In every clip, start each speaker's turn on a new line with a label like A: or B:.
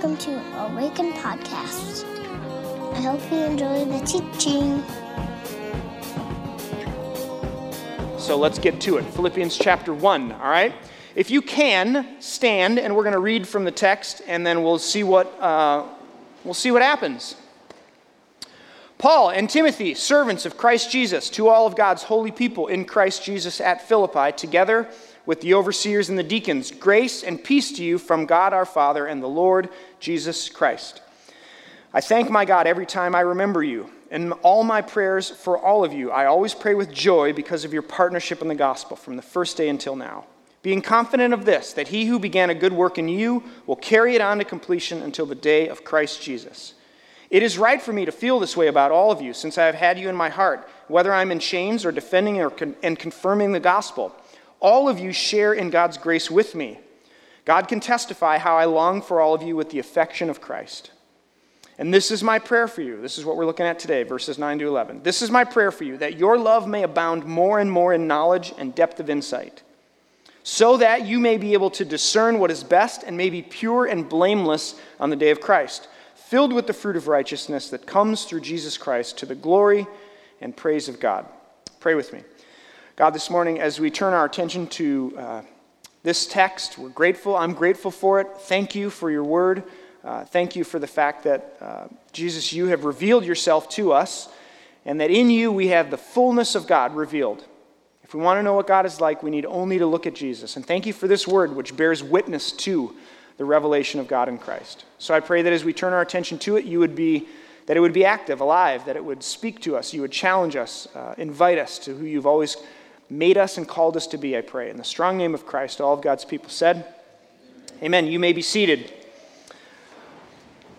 A: welcome to Awaken Podcast. I hope you enjoy the teaching.
B: So let's get to it. Philippians chapter 1, all right? If you can, stand, and we're going to read from the text, and then we'll see what, uh, we'll see what happens. Paul and Timothy, servants of Christ Jesus, to all of God's holy people in Christ Jesus at Philippi, together with the overseers and the deacons, grace and peace to you from God our Father and the Lord Jesus Christ. I thank my God every time I remember you. In all my prayers for all of you, I always pray with joy because of your partnership in the gospel from the first day until now. Being confident of this, that he who began a good work in you will carry it on to completion until the day of Christ Jesus. It is right for me to feel this way about all of you, since I have had you in my heart, whether I'm in chains or defending or con- and confirming the gospel. All of you share in God's grace with me. God can testify how I long for all of you with the affection of Christ. And this is my prayer for you. This is what we're looking at today, verses 9 to 11. This is my prayer for you, that your love may abound more and more in knowledge and depth of insight, so that you may be able to discern what is best and may be pure and blameless on the day of Christ filled with the fruit of righteousness that comes through Jesus Christ to the glory and praise of God. Pray with me. God, this morning, as we turn our attention to uh, this text, we're grateful. I'm grateful for it. Thank you for your word. Uh, thank you for the fact that, uh, Jesus, you have revealed yourself to us, and that in you we have the fullness of God revealed. If we want to know what God is like, we need only to look at Jesus. And thank you for this word, which bears witness to the revelation of God in Christ. So I pray that as we turn our attention to it, you would be that it would be active, alive, that it would speak to us, you would challenge us, uh, invite us to who you've always made us and called us to be, I pray. In the strong name of Christ, all of God's people said, Amen. You may be seated.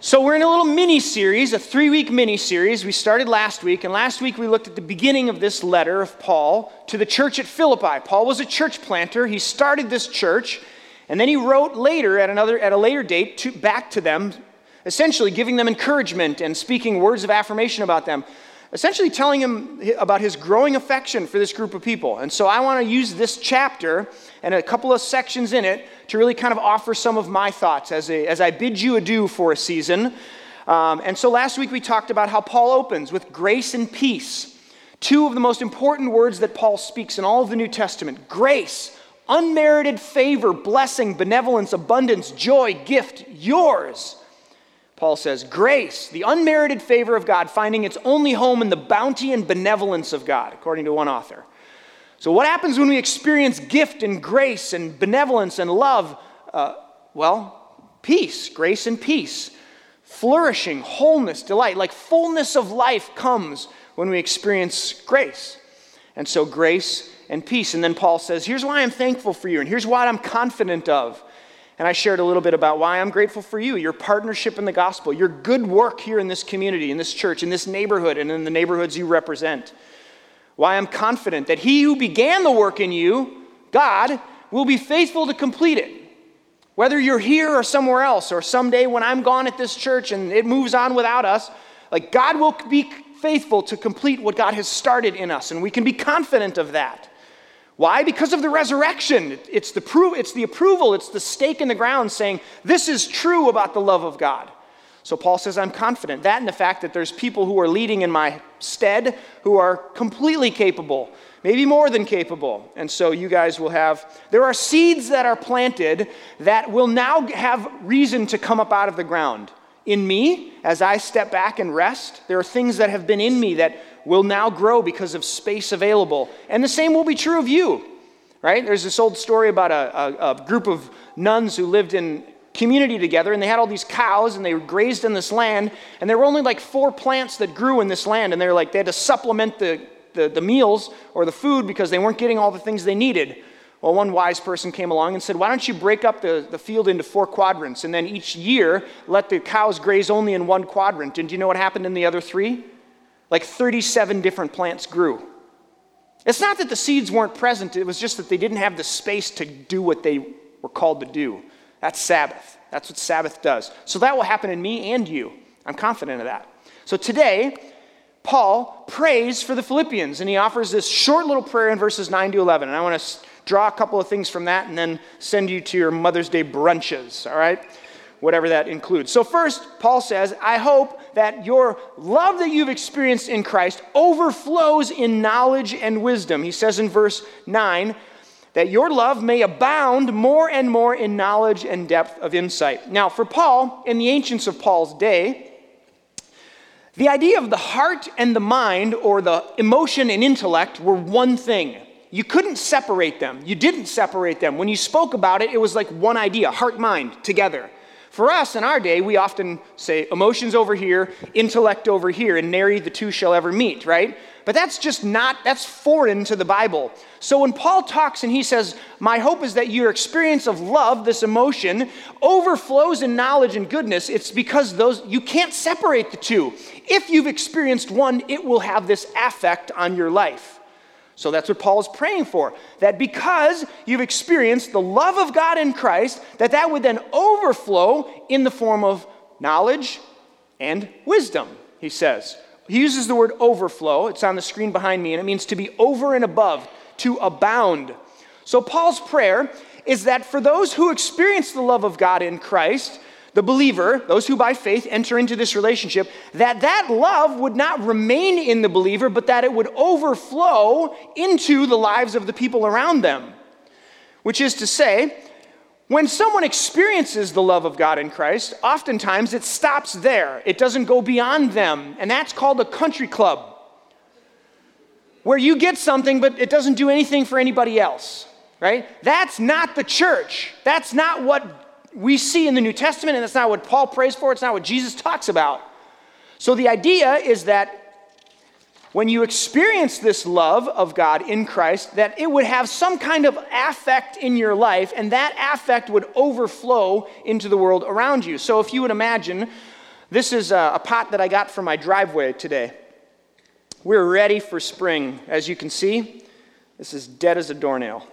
B: So, we're in a little mini series, a three week mini series. We started last week, and last week we looked at the beginning of this letter of Paul to the church at Philippi. Paul was a church planter, he started this church. And then he wrote later, at, another, at a later date, to, back to them, essentially giving them encouragement and speaking words of affirmation about them, essentially telling him about his growing affection for this group of people. And so I want to use this chapter and a couple of sections in it to really kind of offer some of my thoughts as, a, as I bid you adieu for a season. Um, and so last week we talked about how Paul opens with grace and peace. Two of the most important words that Paul speaks in all of the New Testament grace unmerited favor, blessing, benevolence, abundance, joy, gift, yours. Paul says, grace, the unmerited favor of God, finding its only home in the bounty and benevolence of God, according to one author. So, what happens when we experience gift and grace and benevolence and love? Uh, well, peace, grace and peace, flourishing, wholeness, delight, like fullness of life comes when we experience grace. And so, grace and peace. And then Paul says, Here's why I'm thankful for you, and here's what I'm confident of. And I shared a little bit about why I'm grateful for you, your partnership in the gospel, your good work here in this community, in this church, in this neighborhood, and in the neighborhoods you represent. Why I'm confident that he who began the work in you, God, will be faithful to complete it. Whether you're here or somewhere else, or someday when I'm gone at this church and it moves on without us, like God will be faithful to complete what God has started in us, and we can be confident of that. Why? Because of the resurrection. It's the, proof, it's the approval, it's the stake in the ground saying, this is true about the love of God. So Paul says, I'm confident. That and the fact that there's people who are leading in my stead who are completely capable, maybe more than capable. And so you guys will have, there are seeds that are planted that will now have reason to come up out of the ground. In me, as I step back and rest, there are things that have been in me that will now grow because of space available. And the same will be true of you, right? There's this old story about a, a, a group of nuns who lived in community together and they had all these cows and they grazed in this land and there were only like four plants that grew in this land and they're like they had to supplement the, the, the meals or the food because they weren't getting all the things they needed well, one wise person came along and said, Why don't you break up the, the field into four quadrants and then each year let the cows graze only in one quadrant? And do you know what happened in the other three? Like 37 different plants grew. It's not that the seeds weren't present, it was just that they didn't have the space to do what they were called to do. That's Sabbath. That's what Sabbath does. So that will happen in me and you. I'm confident of that. So today, Paul prays for the Philippians, and he offers this short little prayer in verses 9 to 11. And I want to draw a couple of things from that and then send you to your Mother's Day brunches, all right? whatever that includes. So, first, Paul says, I hope that your love that you've experienced in Christ overflows in knowledge and wisdom. He says in verse 9, that your love may abound more and more in knowledge and depth of insight. Now, for Paul, in the ancients of Paul's day, the idea of the heart and the mind, or the emotion and intellect, were one thing. You couldn't separate them. You didn't separate them. When you spoke about it, it was like one idea heart, mind, together. For us in our day, we often say emotions over here, intellect over here, and nary the two shall ever meet, right? But that's just not, that's foreign to the Bible. So when Paul talks and he says, My hope is that your experience of love, this emotion, overflows in knowledge and goodness, it's because those, you can't separate the two. If you've experienced one, it will have this affect on your life. So that's what Paul is praying for. That because you've experienced the love of God in Christ, that that would then overflow in the form of knowledge and wisdom, he says. He uses the word overflow. It's on the screen behind me, and it means to be over and above, to abound. So Paul's prayer is that for those who experience the love of God in Christ, the believer, those who by faith enter into this relationship, that that love would not remain in the believer, but that it would overflow into the lives of the people around them. Which is to say, when someone experiences the love of God in Christ, oftentimes it stops there. It doesn't go beyond them. And that's called a country club, where you get something, but it doesn't do anything for anybody else, right? That's not the church. That's not what we see in the New Testament, and that's not what Paul prays for, it's not what Jesus talks about. So the idea is that when you experience this love of God in Christ, that it would have some kind of affect in your life, and that affect would overflow into the world around you. So if you would imagine, this is a, pot that I got from my driveway today. We're ready for spring. As you can see, this is dead as a doornail.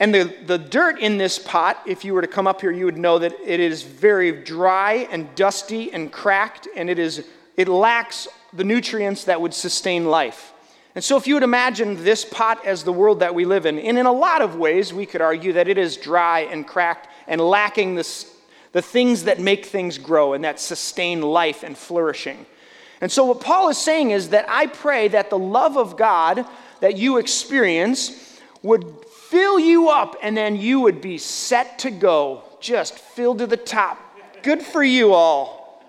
B: And the, the dirt in this pot, if you were to come up here, you would know that it is very dry and dusty and cracked, and it, is, it lacks the nutrients that would sustain life. And so, if you would imagine this pot as the world that we live in, and in a lot of ways, we could argue that it is dry and cracked and lacking the, the things that make things grow and that sustain life and flourishing. And so, what Paul is saying is that I pray that the love of God that you experience would fill you up, and then you would be set to go, just filled to the top. Good for you all.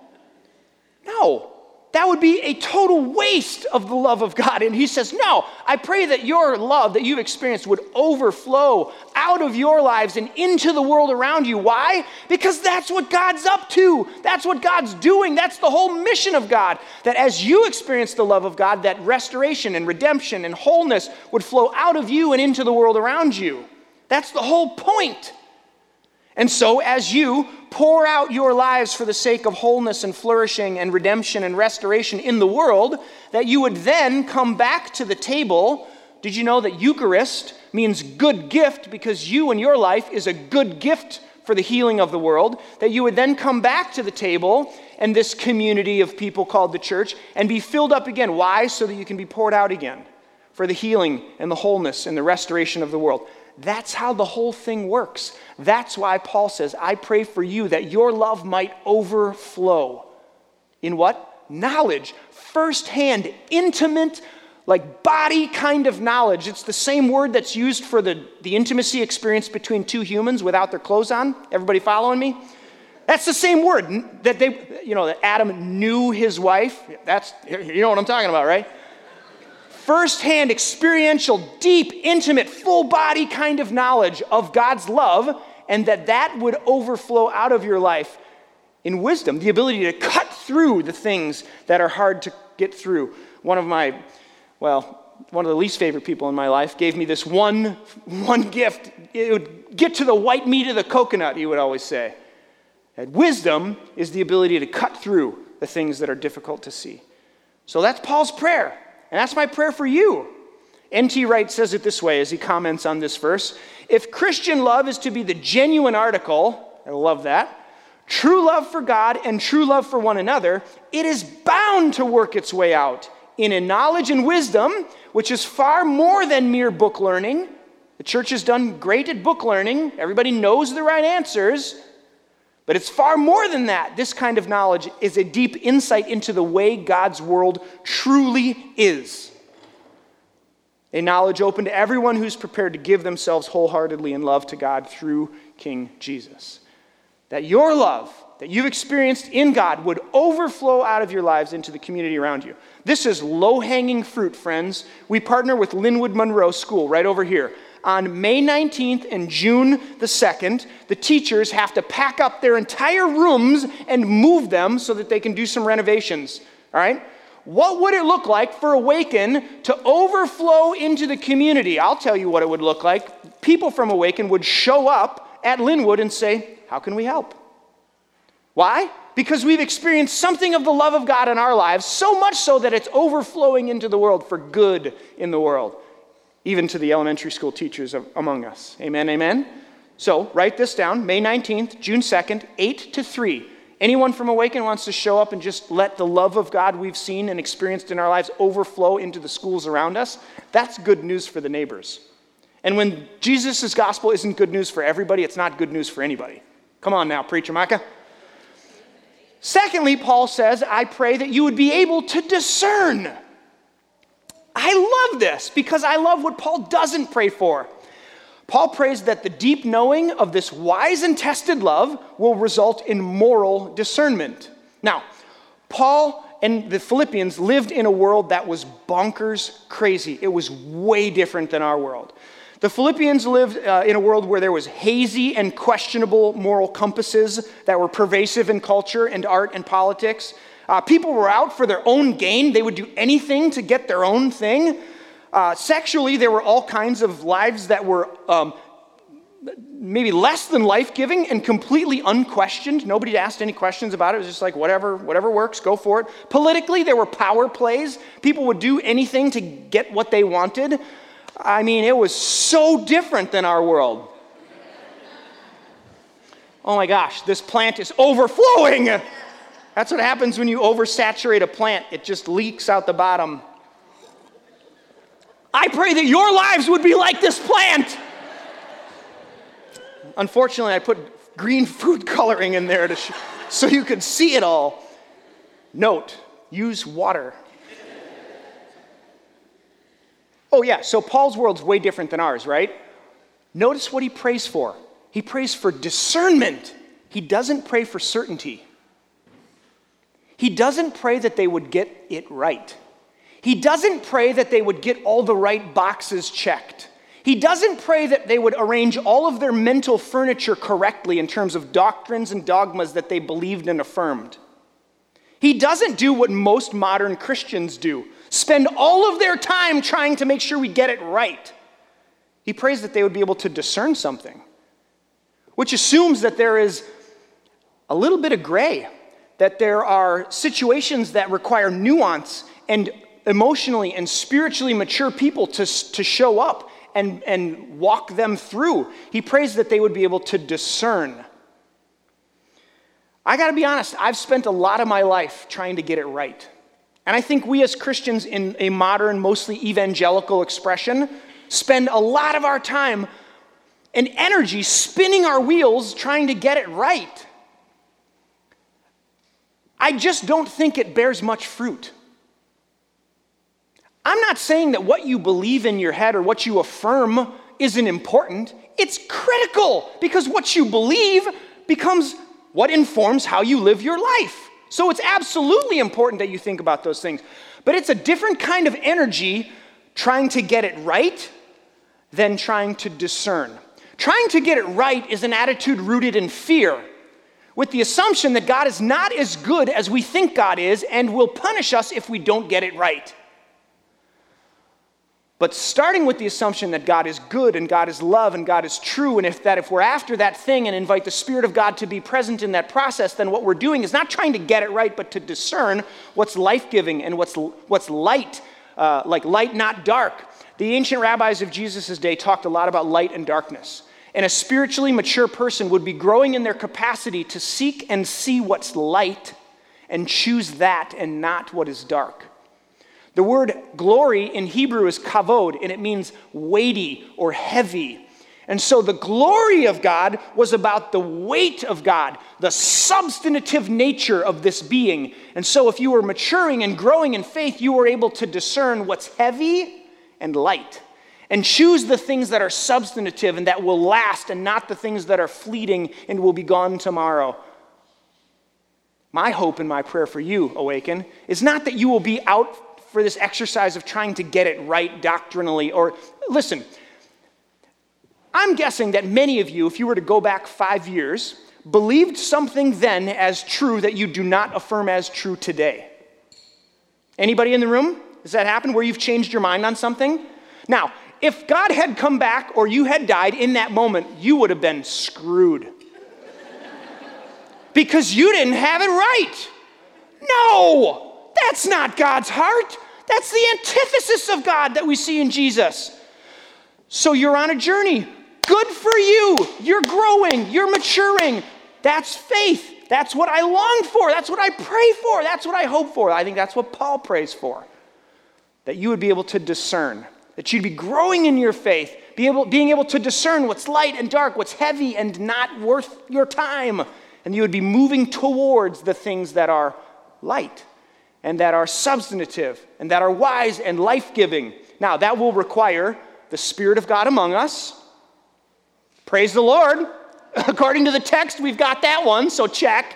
B: No, that would be a total waste of the love of God. And he says, No, I pray that your love that you've experienced would overflow out of your lives and into the world around you. Why? Because that's what God's up to. That's what God's doing. That's the whole mission of God. That as you experience the love of God, that restoration and redemption and wholeness would flow out of you and into the world around you. That's the whole point. And so, as you pour out your lives for the sake of wholeness and flourishing and redemption and restoration in the world, that you would then come back to the table. Did you know that Eucharist means good gift because you and your life is a good gift for the healing of the world? That you would then come back to the table and this community of people called the church and be filled up again. Why? So that you can be poured out again for the healing and the wholeness and the restoration of the world. That's how the whole thing works. That's why Paul says, I pray for you that your love might overflow. In what? Knowledge. Firsthand, intimate, like body kind of knowledge. It's the same word that's used for the, the intimacy experience between two humans without their clothes on. Everybody following me? That's the same word that they, you know, that Adam knew his wife. That's, you know what I'm talking about, right? Firsthand, experiential, deep, intimate, full body kind of knowledge of God's love, and that that would overflow out of your life in wisdom, the ability to cut through the things that are hard to get through. One of my, well, one of the least favorite people in my life gave me this one, one gift. It would get to the white meat of the coconut, he would always say. And wisdom is the ability to cut through the things that are difficult to see. So that's Paul's prayer. And that's my prayer for you. N.T. Wright says it this way as he comments on this verse If Christian love is to be the genuine article, I love that, true love for God and true love for one another, it is bound to work its way out in a knowledge and wisdom, which is far more than mere book learning. The church has done great at book learning, everybody knows the right answers. But it's far more than that. This kind of knowledge is a deep insight into the way God's world truly is. A knowledge open to everyone who's prepared to give themselves wholeheartedly in love to God through King Jesus. That your love that you've experienced in God would overflow out of your lives into the community around you. This is low hanging fruit, friends. We partner with Linwood Monroe School right over here. On May 19th and June the 2nd, the teachers have to pack up their entire rooms and move them so that they can do some renovations. All right? What would it look like for Awaken to overflow into the community? I'll tell you what it would look like. People from Awaken would show up at Linwood and say, How can we help? Why? Because we've experienced something of the love of God in our lives, so much so that it's overflowing into the world for good in the world, even to the elementary school teachers among us. Amen, amen? So write this down May 19th, June 2nd, 8 to 3. Anyone from Awaken wants to show up and just let the love of God we've seen and experienced in our lives overflow into the schools around us? That's good news for the neighbors. And when Jesus' gospel isn't good news for everybody, it's not good news for anybody. Come on now, preacher Micah. Secondly, Paul says, I pray that you would be able to discern. I love this because I love what Paul doesn't pray for. Paul prays that the deep knowing of this wise and tested love will result in moral discernment. Now, Paul and the Philippians lived in a world that was bonkers crazy. It was way different than our world. The Philippians lived uh, in a world where there was hazy and questionable moral compasses that were pervasive in culture and art and politics. Uh, people were out for their own gain. They would do anything to get their own thing. Uh, sexually, there were all kinds of lives that were um, maybe less than life giving and completely unquestioned. Nobody asked any questions about it. It was just like, whatever, whatever works, go for it. Politically, there were power plays. People would do anything to get what they wanted. I mean, it was so different than our world. Oh my gosh, this plant is overflowing. That's what happens when you oversaturate a plant, it just leaks out the bottom. I pray that your lives would be like this plant. Unfortunately, I put green food coloring in there sh- so you could see it all. Note use water. Oh, yeah, so Paul's world's way different than ours, right? Notice what he prays for. He prays for discernment, he doesn't pray for certainty. He doesn't pray that they would get it right. He doesn't pray that they would get all the right boxes checked. He doesn't pray that they would arrange all of their mental furniture correctly in terms of doctrines and dogmas that they believed and affirmed. He doesn't do what most modern Christians do spend all of their time trying to make sure we get it right. He prays that they would be able to discern something, which assumes that there is a little bit of gray, that there are situations that require nuance and emotionally and spiritually mature people to, to show up and, and walk them through. He prays that they would be able to discern. I got to be honest, I've spent a lot of my life trying to get it right. And I think we as Christians, in a modern, mostly evangelical expression, spend a lot of our time and energy spinning our wheels trying to get it right. I just don't think it bears much fruit. I'm not saying that what you believe in your head or what you affirm isn't important. It's critical because what you believe becomes what informs how you live your life. So it's absolutely important that you think about those things. But it's a different kind of energy trying to get it right than trying to discern. Trying to get it right is an attitude rooted in fear, with the assumption that God is not as good as we think God is and will punish us if we don't get it right. But starting with the assumption that God is good and God is love and God is true, and if that if we're after that thing and invite the Spirit of God to be present in that process, then what we're doing is not trying to get it right, but to discern what's life giving and what's, what's light, uh, like light, not dark. The ancient rabbis of Jesus' day talked a lot about light and darkness. And a spiritually mature person would be growing in their capacity to seek and see what's light and choose that and not what is dark. The word glory in Hebrew is kavod, and it means weighty or heavy. And so the glory of God was about the weight of God, the substantive nature of this being. And so if you were maturing and growing in faith, you were able to discern what's heavy and light and choose the things that are substantive and that will last and not the things that are fleeting and will be gone tomorrow. My hope and my prayer for you, Awaken, is not that you will be out for this exercise of trying to get it right doctrinally or, listen, I'm guessing that many of you, if you were to go back five years, believed something then as true that you do not affirm as true today. Anybody in the room? Does that happen where you've changed your mind on something? Now, if God had come back or you had died in that moment, you would have been screwed. because you didn't have it right. No, that's not God's heart. That's the antithesis of God that we see in Jesus. So you're on a journey. Good for you. You're growing, you're maturing. That's faith. That's what I long for. That's what I pray for. That's what I hope for. I think that's what Paul prays for. That you would be able to discern, that you'd be growing in your faith, be able, being able to discern what's light and dark, what's heavy and not worth your time. And you would be moving towards the things that are light and that are substantive and that are wise and life giving. Now, that will require the Spirit of God among us Praise the Lord. According to the text, we've got that one, so check.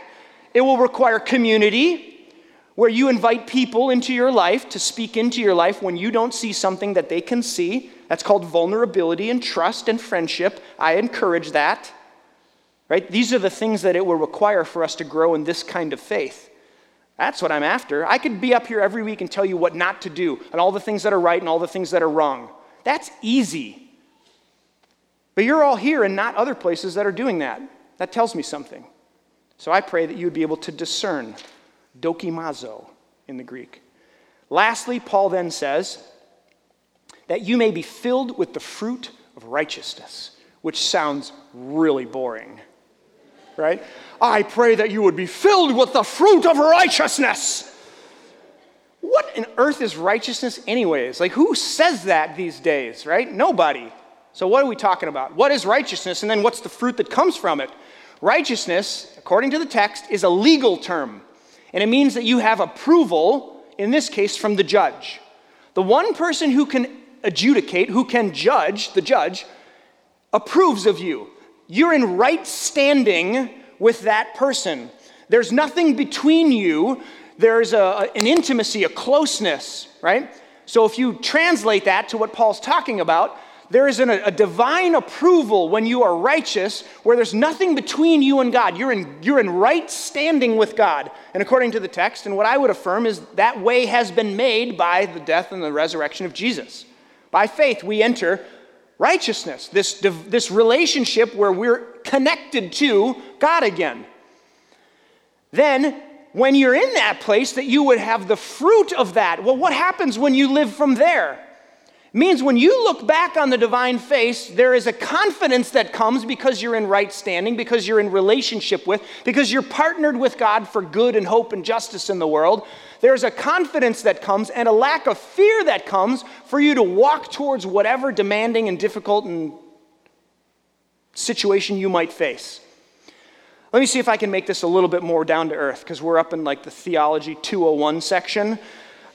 B: It will require community, where you invite people into your life to speak into your life when you don't see something that they can see. That's called vulnerability and trust and friendship. I encourage that. Right? These are the things that it will require for us to grow in this kind of faith. That's what I'm after. I could be up here every week and tell you what not to do and all the things that are right and all the things that are wrong. That's easy. But you're all here and not other places that are doing that. That tells me something. So I pray that you would be able to discern dokimazo in the Greek. Lastly, Paul then says that you may be filled with the fruit of righteousness, which sounds really boring, right? I pray that you would be filled with the fruit of righteousness. What on earth is righteousness, anyways? Like, who says that these days, right? Nobody. So, what are we talking about? What is righteousness, and then what's the fruit that comes from it? Righteousness, according to the text, is a legal term, and it means that you have approval, in this case, from the judge. The one person who can adjudicate, who can judge, the judge, approves of you. You're in right standing with that person. There's nothing between you, there's a, an intimacy, a closeness, right? So, if you translate that to what Paul's talking about, there is an, a divine approval when you are righteous where there's nothing between you and God. You're in, you're in right standing with God. And according to the text, and what I would affirm is that way has been made by the death and the resurrection of Jesus. By faith, we enter righteousness, this, this relationship where we're connected to God again. Then, when you're in that place, that you would have the fruit of that. Well, what happens when you live from there? Means when you look back on the divine face, there is a confidence that comes because you're in right standing, because you're in relationship with, because you're partnered with God for good and hope and justice in the world. There's a confidence that comes and a lack of fear that comes for you to walk towards whatever demanding and difficult and situation you might face. Let me see if I can make this a little bit more down to earth because we're up in like the theology 201 section.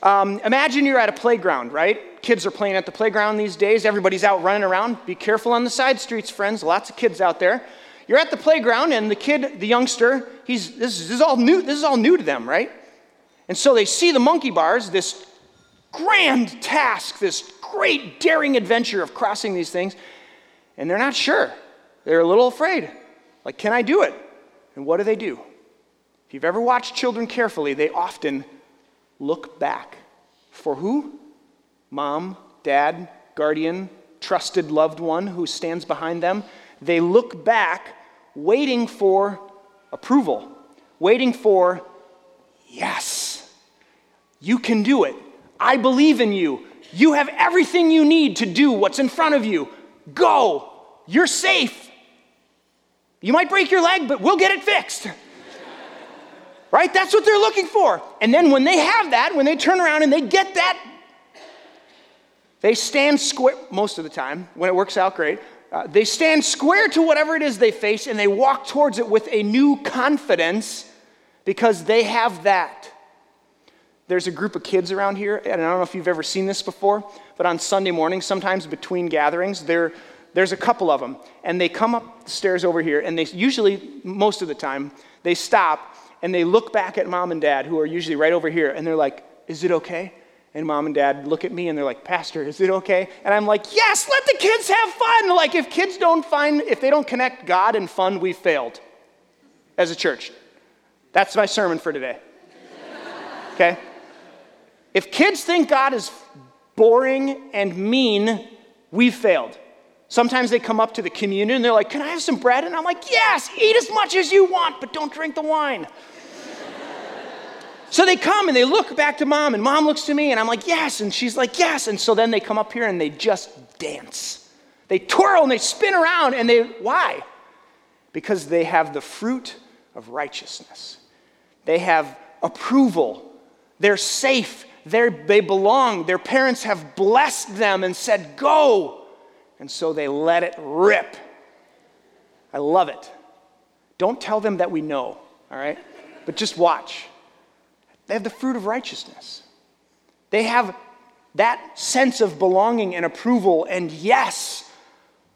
B: Um, imagine you're at a playground, right? Kids are playing at the playground these days. Everybody's out running around. Be careful on the side streets, friends. Lots of kids out there. You're at the playground, and the kid, the youngster, he's this is, this is all new. This is all new to them, right? And so they see the monkey bars, this grand task, this great daring adventure of crossing these things, and they're not sure. They're a little afraid. Like, can I do it? And what do they do? If you've ever watched children carefully, they often look back. For who? Mom, dad, guardian, trusted loved one who stands behind them. They look back, waiting for approval, waiting for, yes, you can do it. I believe in you. You have everything you need to do what's in front of you. Go. You're safe. You might break your leg, but we'll get it fixed. Right? That's what they're looking for. And then when they have that, when they turn around and they get that, they stand square, most of the time, when it works out great, Uh, they stand square to whatever it is they face and they walk towards it with a new confidence because they have that. There's a group of kids around here, and I don't know if you've ever seen this before, but on Sunday morning, sometimes between gatherings, there, there's a couple of them, and they come up the stairs over here, and they usually, most of the time, they stop and they look back at mom and dad, who are usually right over here, and they're like, Is it okay? And mom and dad look at me and they're like, Pastor, is it okay? And I'm like, Yes, let the kids have fun. Like, if kids don't find, if they don't connect God and fun, we failed as a church. That's my sermon for today. Okay? If kids think God is boring and mean, we've failed. Sometimes they come up to the communion and they're like, Can I have some bread? And I'm like, Yes, eat as much as you want, but don't drink the wine. So they come and they look back to mom, and mom looks to me, and I'm like, yes. And she's like, yes. And so then they come up here and they just dance. They twirl and they spin around, and they, why? Because they have the fruit of righteousness. They have approval. They're safe. They're, they belong. Their parents have blessed them and said, go. And so they let it rip. I love it. Don't tell them that we know, all right? But just watch. They have the fruit of righteousness. They have that sense of belonging and approval and yes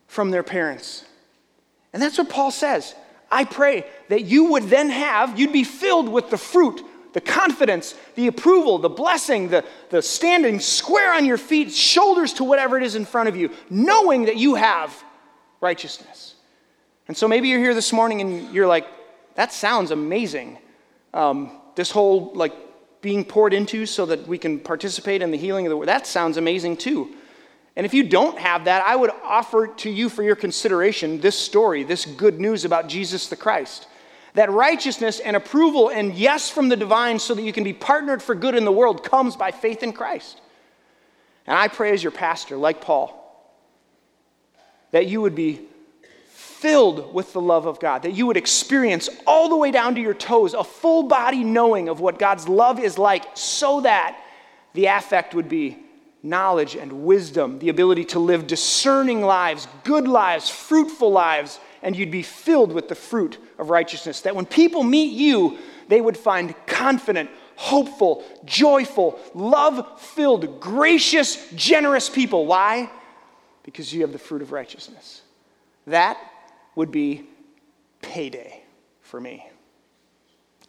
B: from their parents. And that's what Paul says. I pray that you would then have, you'd be filled with the fruit, the confidence, the approval, the blessing, the, the standing square on your feet, shoulders to whatever it is in front of you, knowing that you have righteousness. And so maybe you're here this morning and you're like, that sounds amazing. Um, this whole like being poured into so that we can participate in the healing of the world. That sounds amazing too. And if you don't have that, I would offer to you for your consideration this story, this good news about Jesus the Christ. That righteousness and approval and yes from the divine so that you can be partnered for good in the world comes by faith in Christ. And I pray as your pastor, like Paul, that you would be filled with the love of God, that you would experience all the way down to your toes a full body knowing of what God's love is like, so that the affect would be knowledge and wisdom, the ability to live discerning lives, good lives, fruitful lives, and you'd be filled with the fruit of righteousness. That when people meet you, they would find confident, hopeful, joyful, love filled, gracious, generous people. Why? Because you have the fruit of righteousness. That would be payday for me.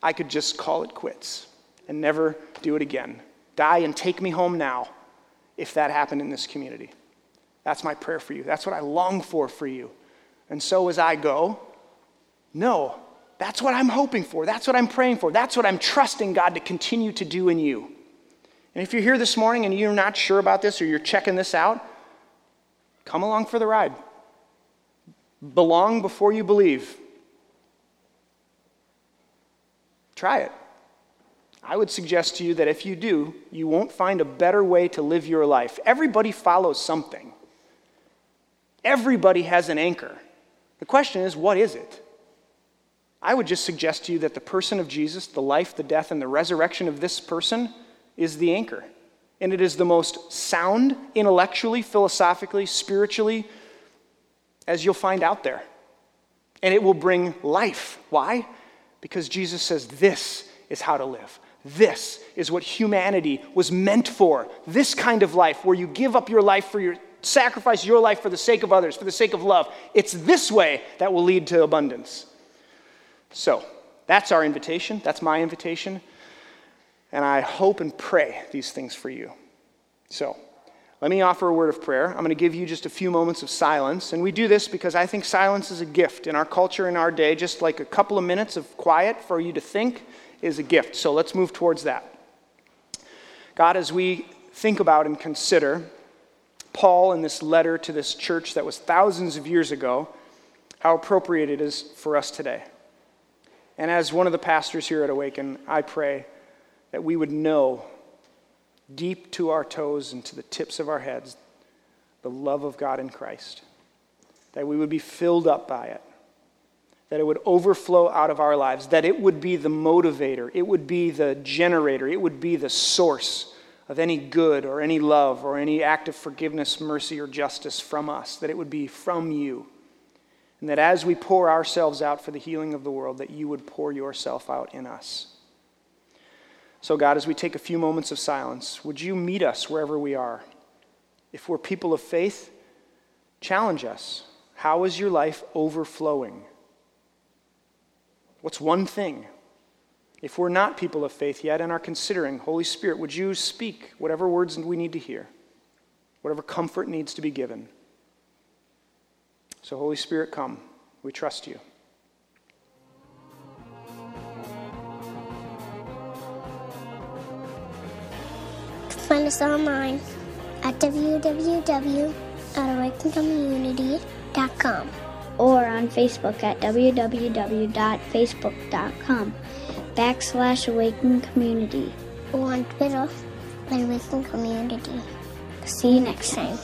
B: I could just call it quits and never do it again. Die and take me home now if that happened in this community. That's my prayer for you. That's what I long for for you. And so as I go, no, that's what I'm hoping for. That's what I'm praying for. That's what I'm trusting God to continue to do in you. And if you're here this morning and you're not sure about this or you're checking this out, come along for the ride belong before you believe. Try it. I would suggest to you that if you do, you won't find a better way to live your life. Everybody follows something, everybody has an anchor. The question is, what is it? I would just suggest to you that the person of Jesus, the life, the death, and the resurrection of this person is the anchor. And it is the most sound, intellectually, philosophically, spiritually, as you'll find out there. And it will bring life. Why? Because Jesus says this is how to live. This is what humanity was meant for. This kind of life where you give up your life for your sacrifice your life for the sake of others, for the sake of love. It's this way that will lead to abundance. So, that's our invitation. That's my invitation. And I hope and pray these things for you. So, let me offer a word of prayer. I'm going to give you just a few moments of silence. And we do this because I think silence is a gift in our culture, in our day. Just like a couple of minutes of quiet for you to think is a gift. So let's move towards that. God, as we think about and consider Paul in this letter to this church that was thousands of years ago, how appropriate it is for us today. And as one of the pastors here at Awaken, I pray that we would know deep to our toes and to the tips of our heads the love of God in Christ. That we would be filled up by it. That it would overflow out of our lives. That it would be the motivator. It would be the generator. It would be the source of any good or any love or any act of forgiveness, mercy, or justice from us, that it would be from you. And that as we pour ourselves out for the healing of the world, that you would pour yourself out in us. So, God, as we take a few moments of silence, would you meet us wherever we are? If we're people of faith, challenge us. How is your life overflowing? What's one thing if we're not people of faith yet and are considering, Holy Spirit, would you speak whatever words we need to hear, whatever comfort needs to be given? So, Holy Spirit, come. We trust you.
A: Find us online at www.awakencommunity.com
C: or on Facebook at www.facebook.com backslash Awaken Community.
A: or on Twitter Awaken Community.
C: See you next time.